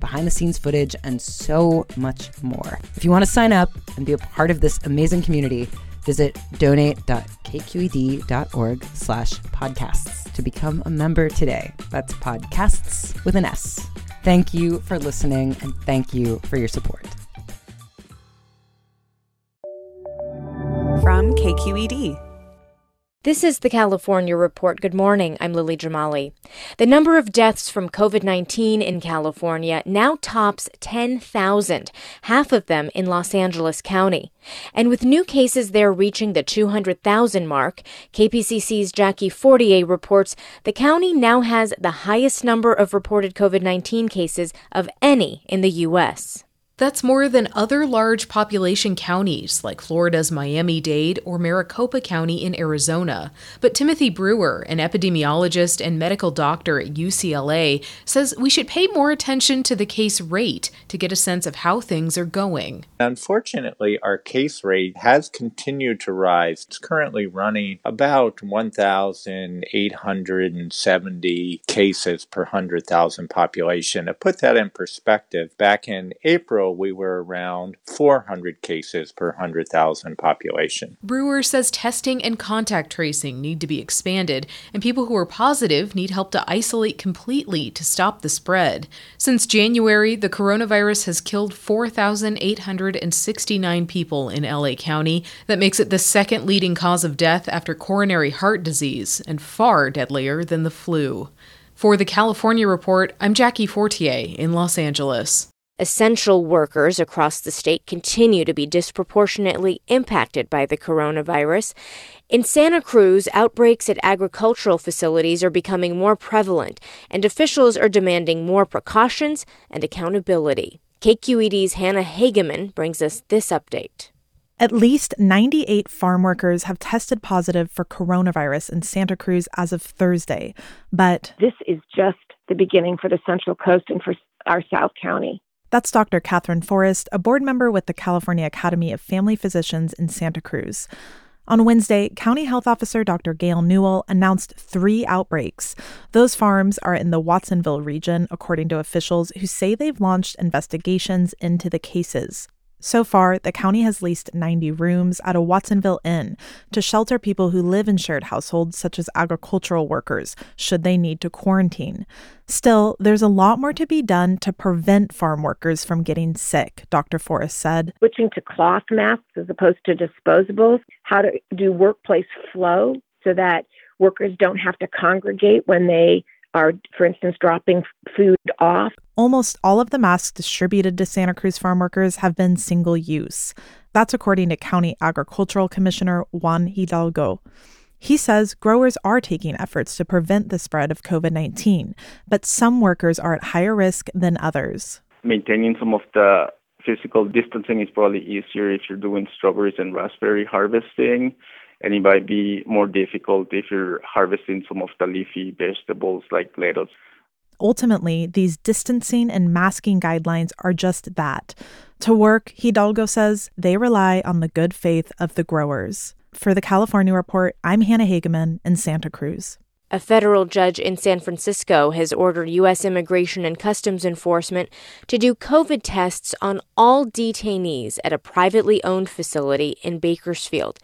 behind the scenes footage, and so much more. If you want to sign up and be a part of this amazing community, visit donate.kqed.org slash podcasts to become a member today. That's podcasts with an S. Thank you for listening and thank you for your support. From KQED. This is the California Report. Good morning. I'm Lily Jamali. The number of deaths from COVID 19 in California now tops 10,000, half of them in Los Angeles County. And with new cases there reaching the 200,000 mark, KPCC's Jackie Fortier reports the county now has the highest number of reported COVID 19 cases of any in the U.S. That's more than other large population counties like Florida's Miami Dade or Maricopa County in Arizona. But Timothy Brewer, an epidemiologist and medical doctor at UCLA, says we should pay more attention to the case rate to get a sense of how things are going. Unfortunately, our case rate has continued to rise. It's currently running about 1,870 cases per 100,000 population. To put that in perspective, back in April, we were around 400 cases per 100,000 population. Brewer says testing and contact tracing need to be expanded, and people who are positive need help to isolate completely to stop the spread. Since January, the coronavirus has killed 4,869 people in LA County. That makes it the second leading cause of death after coronary heart disease and far deadlier than the flu. For the California Report, I'm Jackie Fortier in Los Angeles. Essential workers across the state continue to be disproportionately impacted by the coronavirus. In Santa Cruz, outbreaks at agricultural facilities are becoming more prevalent, and officials are demanding more precautions and accountability. KQED's Hannah Hagemann brings us this update. At least 98 farm workers have tested positive for coronavirus in Santa Cruz as of Thursday. But this is just the beginning for the Central Coast and for our South County. That's Dr. Catherine Forrest, a board member with the California Academy of Family Physicians in Santa Cruz. On Wednesday, County Health Officer Dr. Gail Newell announced three outbreaks. Those farms are in the Watsonville region, according to officials who say they've launched investigations into the cases. So far, the county has leased 90 rooms at a Watsonville Inn to shelter people who live in shared households, such as agricultural workers, should they need to quarantine. Still, there's a lot more to be done to prevent farm workers from getting sick, Dr. Forrest said. Switching to cloth masks as opposed to disposables, how to do workplace flow so that workers don't have to congregate when they are, for instance, dropping food off. Almost all of the masks distributed to Santa Cruz farm workers have been single use. That's according to County Agricultural Commissioner Juan Hidalgo. He says growers are taking efforts to prevent the spread of COVID 19, but some workers are at higher risk than others. Maintaining some of the physical distancing is probably easier if you're doing strawberries and raspberry harvesting and it might be more difficult if you're harvesting some of the leafy vegetables like lettuce. Ultimately, these distancing and masking guidelines are just that. To work, Hidalgo says they rely on the good faith of the growers. For the California Report, I'm Hannah Hagemann in Santa Cruz. A federal judge in San Francisco has ordered U.S. Immigration and Customs Enforcement to do COVID tests on all detainees at a privately owned facility in Bakersfield.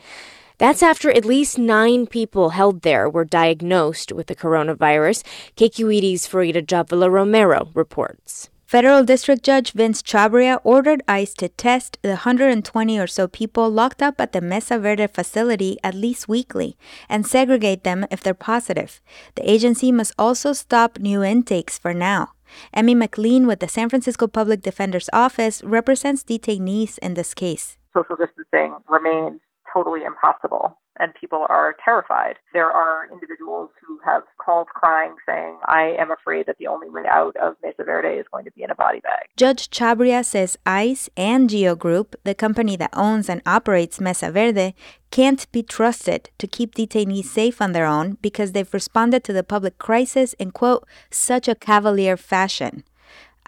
That's after at least nine people held there were diagnosed with the coronavirus. KQED's Farida Jhabvala Romero reports. Federal District Judge Vince Chhabria ordered ICE to test the 120 or so people locked up at the Mesa Verde facility at least weekly and segregate them if they're positive. The agency must also stop new intakes for now. Emi MacLean with the San Francisco Public Defender's Office represents detainees in this case. Social distancing remains totally impossible and people are terrified. There are individuals who have called crying saying, I am afraid that the only way out of Mesa Verde is going to be in a body bag. Judge Chhabria says ICE and Geo Group, the company that owns and operates Mesa Verde, can't be trusted to keep detainees safe on their own because they've responded to the public crisis in, quote, such a cavalier fashion.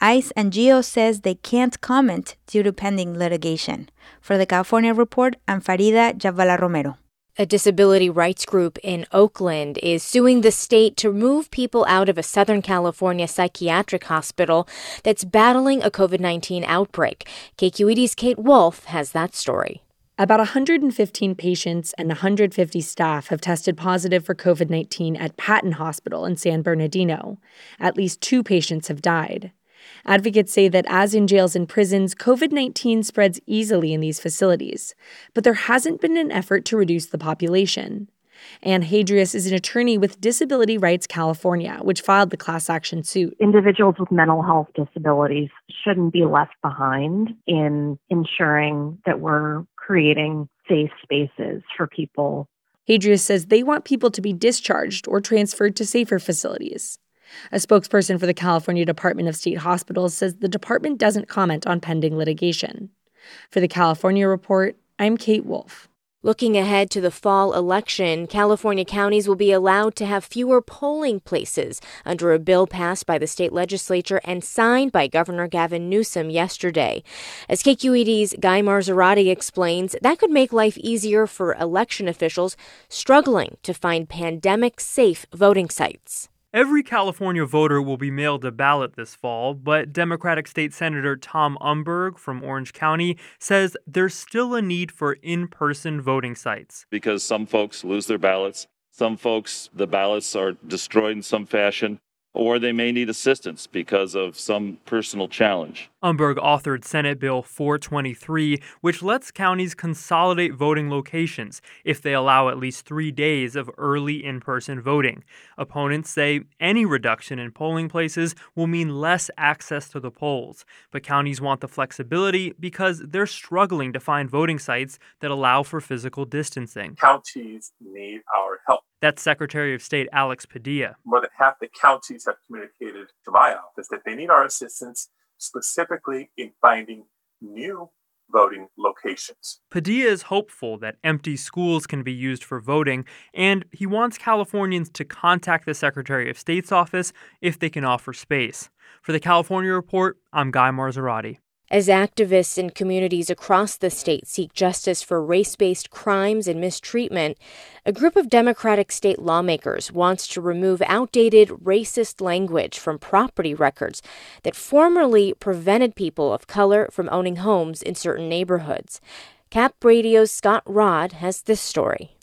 ICE and GEO says they can't comment due to pending litigation. For the California Report, I'm Farida Jhabvala Romero. A disability rights group in Oakland is suing the state to move people out of a Southern California psychiatric hospital that's battling a COVID 19 outbreak. KQED's Kate Wolffe has that story. About 115 patients and 150 staff have tested positive for COVID 19 at Patton Hospital in San Bernardino. At least two patients have died. Advocates say that, as in jails and prisons, COVID 19 spreads easily in these facilities, but there hasn't been an effort to reduce the population. Anne Hadreas is an attorney with Disability Rights California, which filed the class action suit. Individuals with mental health disabilities shouldn't be left behind in ensuring that we're creating safe spaces for people. Hadreas says they want people to be discharged or transferred to safer facilities. A spokesperson for the California Department of State Hospitals says the department doesn't comment on pending litigation. For the California Report, I'm Kate Wolffe. Looking ahead to the fall election, California counties will be allowed to have fewer polling places under a bill passed by the state legislature and signed by Governor Gavin Newsom yesterday. As KQED's Guy Marzorati explains, that could make life easier for election officials struggling to find pandemic safe voting sites. Every California voter will be mailed a ballot this fall, but Democratic State Senator Tom Umberg from Orange County says there's still a need for in person voting sites. Because some folks lose their ballots, some folks, the ballots are destroyed in some fashion or they may need assistance because of some personal challenge. Umberg authored Senate Bill 423, which lets counties consolidate voting locations if they allow at least three days of early in person voting. Opponents say any reduction in polling places will mean less access to the polls, but counties want the flexibility because they're struggling to find voting sites that allow for physical distancing. Counties need our help. That's Secretary of State Alex Padilla. More than half the counties have communicated to my office that they need our assistance specifically in finding new voting locations. Padilla is hopeful that empty schools can be used for voting, and he wants Californians to contact the Secretary of State's office if they can offer space. For the California Report, I'm Guy Marzorati. As activists in communities across the state seek justice for race based crimes and mistreatment, a group of Democratic state lawmakers wants to remove outdated racist language from property records that formerly prevented people of color from owning homes in certain neighborhoods. Cap Radio's Scott Rodd has this story.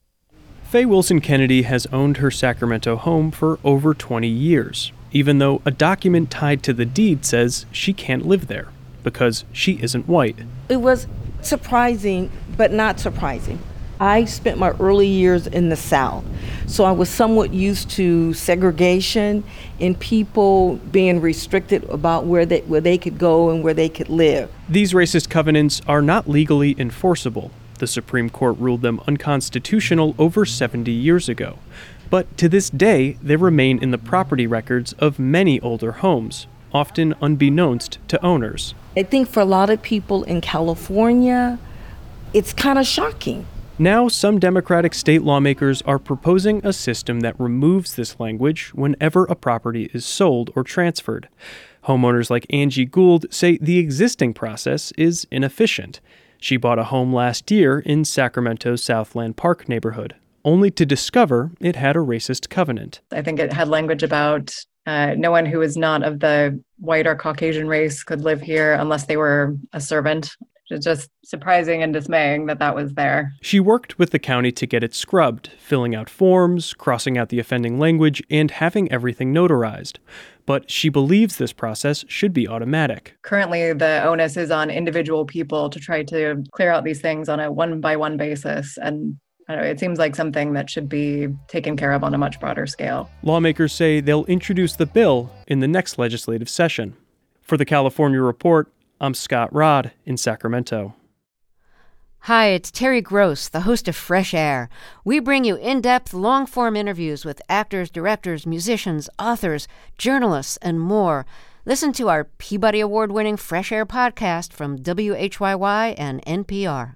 Faye Wilson Kennedy has owned her Sacramento home for over 20 years, even though a document tied to the deed says she can't live there because she isn't white. It was surprising, but not surprising. I spent my early years in the South, so I was somewhat used to segregation and people being restricted about where they, where they could go and where they could live. These racist covenants are not legally enforceable. The Supreme Court ruled them unconstitutional over 70 years ago. But to this day, they remain in the property records of many older homes, often unbeknownst to owners. I think for a lot of people in California, it's kind of shocking. Now, some Democratic state lawmakers are proposing a system that removes this language whenever a property is sold or transferred. Homeowners like Angie Gould say the existing process is inefficient. She bought a home last year in Sacramento's Southland Park neighborhood, only to discover it had a racist covenant. I think it had language about uh, no one who is not of the white or Caucasian race could live here unless they were a servant. It's just surprising and dismaying that that was there. She worked with the county to get it scrubbed, filling out forms, crossing out the offending language, and having everything notarized. But she believes this process should be automatic. Currently, the onus is on individual people to try to clear out these things on a one by one basis. And know, it seems like something that should be taken care of on a much broader scale. Lawmakers say they'll introduce the bill in the next legislative session. For the California Report, I'm Scott Rodd in Sacramento. Hi, it's Terry Gross, the host of Fresh Air. We bring you in depth, long form interviews with actors, directors, musicians, authors, journalists, and more. Listen to our Peabody Award winning Fresh Air podcast from WHYY and NPR.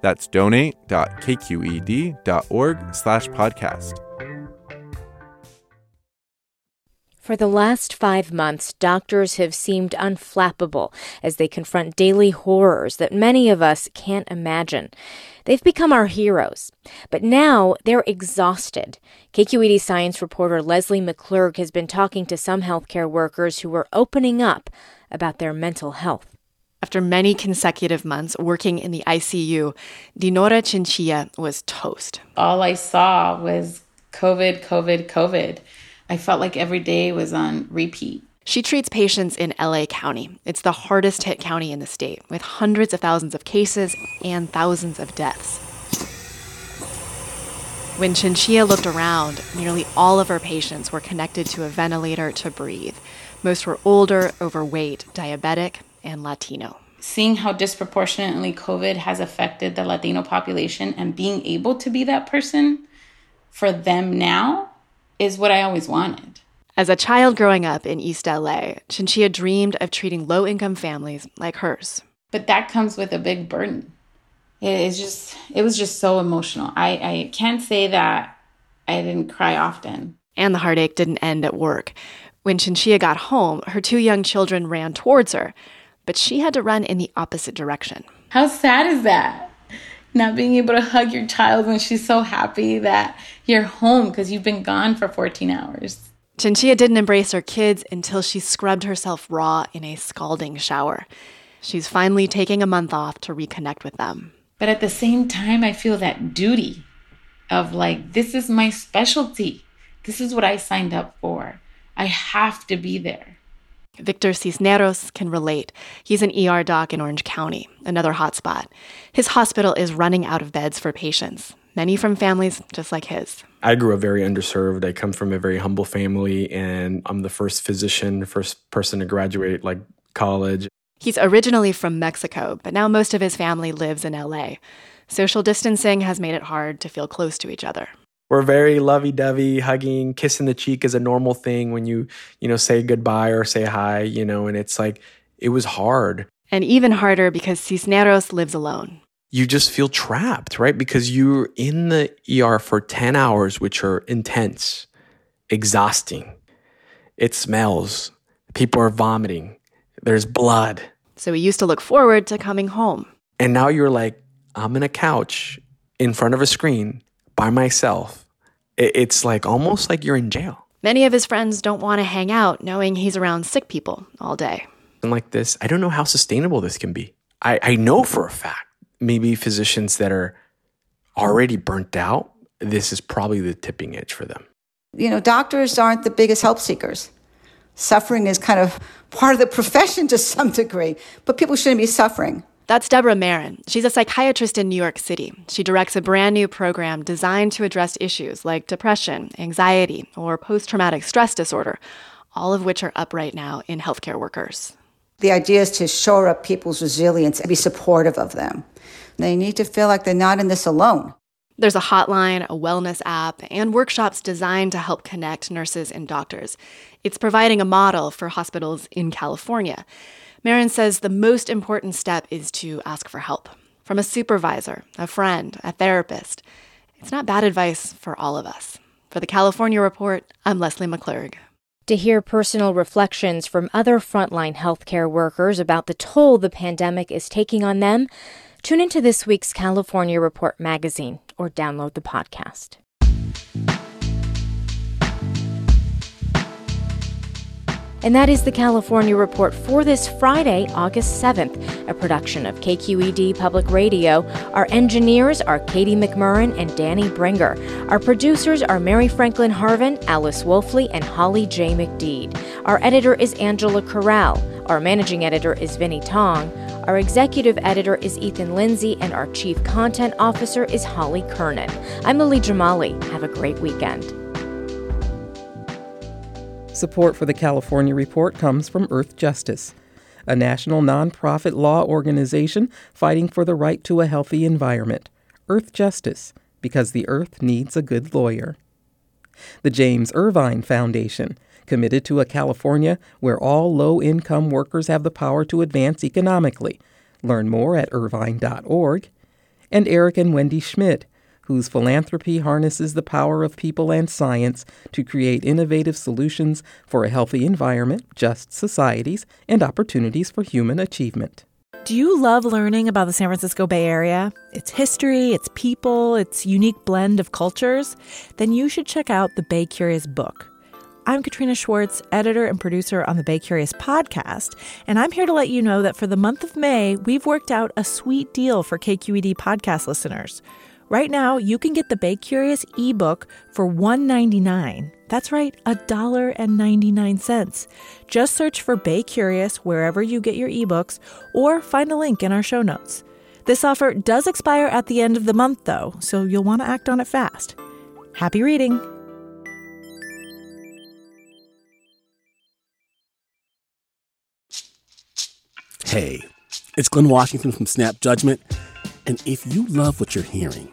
That's donate.kqed.org slash podcast. For the last five months, doctors have seemed unflappable as they confront daily horrors that many of us can't imagine. They've become our heroes, but now they're exhausted. KQED science reporter Leslie McClurg has been talking to some healthcare workers who are opening up about their mental health. After many consecutive months working in the ICU, Dinora Chinchilla was toast. All I saw was COVID, COVID, COVID. I felt like every day was on repeat. She treats patients in LA County. It's the hardest hit county in the state, with hundreds of thousands of cases and thousands of deaths. When Chinchilla looked around, nearly all of her patients were connected to a ventilator to breathe. Most were older, overweight, diabetic, and Latino. Seeing how disproportionately COVID has affected the Latino population and being able to be that person for them now is what I always wanted. As a child growing up in East LA, Chinchilla dreamed of treating low income families like hers. But that comes with a big burden. It's just, it was just so emotional. I, I can't say that I didn't cry often. And the heartache didn't end at work. When Chinchilla got home, her two young children ran towards her, but she had to run in the opposite direction. How sad is that? not being able to hug your child when she's so happy that you're home because you've been gone for 14 hours. Chinchilla didn't embrace her kids until she scrubbed herself raw in a scalding shower. She's finally taking a month off to reconnect with them. But at the same time, I feel that duty of like, this is my specialty. This is what I signed up for. I have to be there. Victor Cisneros can relate. He's an ER doc in Orange County, another hotspot. His hospital is running out of beds for patients, many from families just like his. I grew up very underserved. I come from a very humble family, and I'm the first physician, first person to graduate like college. He's originally from Mexico, but now most of his family lives in LA. Social distancing has made it hard to feel close to each other we're very lovey-dovey hugging kissing the cheek is a normal thing when you you know say goodbye or say hi you know and it's like it was hard. And even harder because cisneros lives alone. You just feel trapped right? Because you're in the er for 10 hours which are intense exhausting. It smells. People are vomiting. There's blood. So he used to look forward to coming home. And now you're like i'm in a couch in front of a screen by myself, it's like almost like you're in jail. Many of his friends don't want to hang out knowing he's around sick people all day. And like this, I don't know how sustainable this can be. I, I know for a fact, maybe physicians that are already burnt out, this is probably the tipping edge for them. You know, doctors aren't the biggest help seekers. Suffering is kind of part of the profession to some degree, but people shouldn't be suffering. That's Deborah Marin. She's a psychiatrist in New York City. She directs a brand new program designed to address issues like depression, anxiety, or post traumatic stress disorder, all of which are up right now in healthcare workers. The idea is to shore up people's resilience and be supportive of them. They need to feel like they're not in this alone. There's a hotline, a wellness app, and workshops designed to help connect nurses and doctors. It's providing a model for hospitals in California. Marin says the most important step is to ask for help from a supervisor, a friend, a therapist. It's not bad advice for all of us. For the California Report, I'm Leslie McClurg. To hear personal reflections from other frontline healthcare workers about the toll the pandemic is taking on them, tune into this week's California Report magazine or download the podcast. And that is the California Report for this Friday, August 7th, a production of KQED Public Radio. Our engineers are Katie McMurran and Danny Bringer. Our producers are Mary Franklin Harvin, Alice Woelfle, and Holly J. McDede. Our editor is Angela Corral. Our managing editor is Vinnee Tong. Our executive editor is Ethan Lindsey, and our chief content officer is Holly Kernan. I'm Lily Jamali. Have a great weekend. Support for the California Report comes from Earth Justice, a national nonprofit law organization fighting for the right to a healthy environment. Earth Justice, because the earth needs a good lawyer. The James Irvine Foundation, committed to a California where all low income workers have the power to advance economically. Learn more at irvine.org. And Eric and Wendy Schmidt, whose philanthropy harnesses the power of people and science to create innovative solutions for a healthy environment, just societies, and opportunities for human achievement. Do you love learning about the San Francisco Bay Area? Its history, its people, its unique blend of cultures? Then you should check out the Bay Curious book. I'm Katrina Schwartz, editor and producer on the Bay Curious podcast, and I'm here to let you know that for the month of May, we've worked out a sweet deal for KQED podcast listeners. Right now, you can get the Bay Curious ebook for $1.99. That's right, $1.99. Just search for Bay Curious wherever you get your ebooks or find a link in our show notes. This offer does expire at the end of the month, though, so you'll want to act on it fast. Happy reading! Hey, it's Glynn Washington from Snap Judgment. And if you love what you're hearing,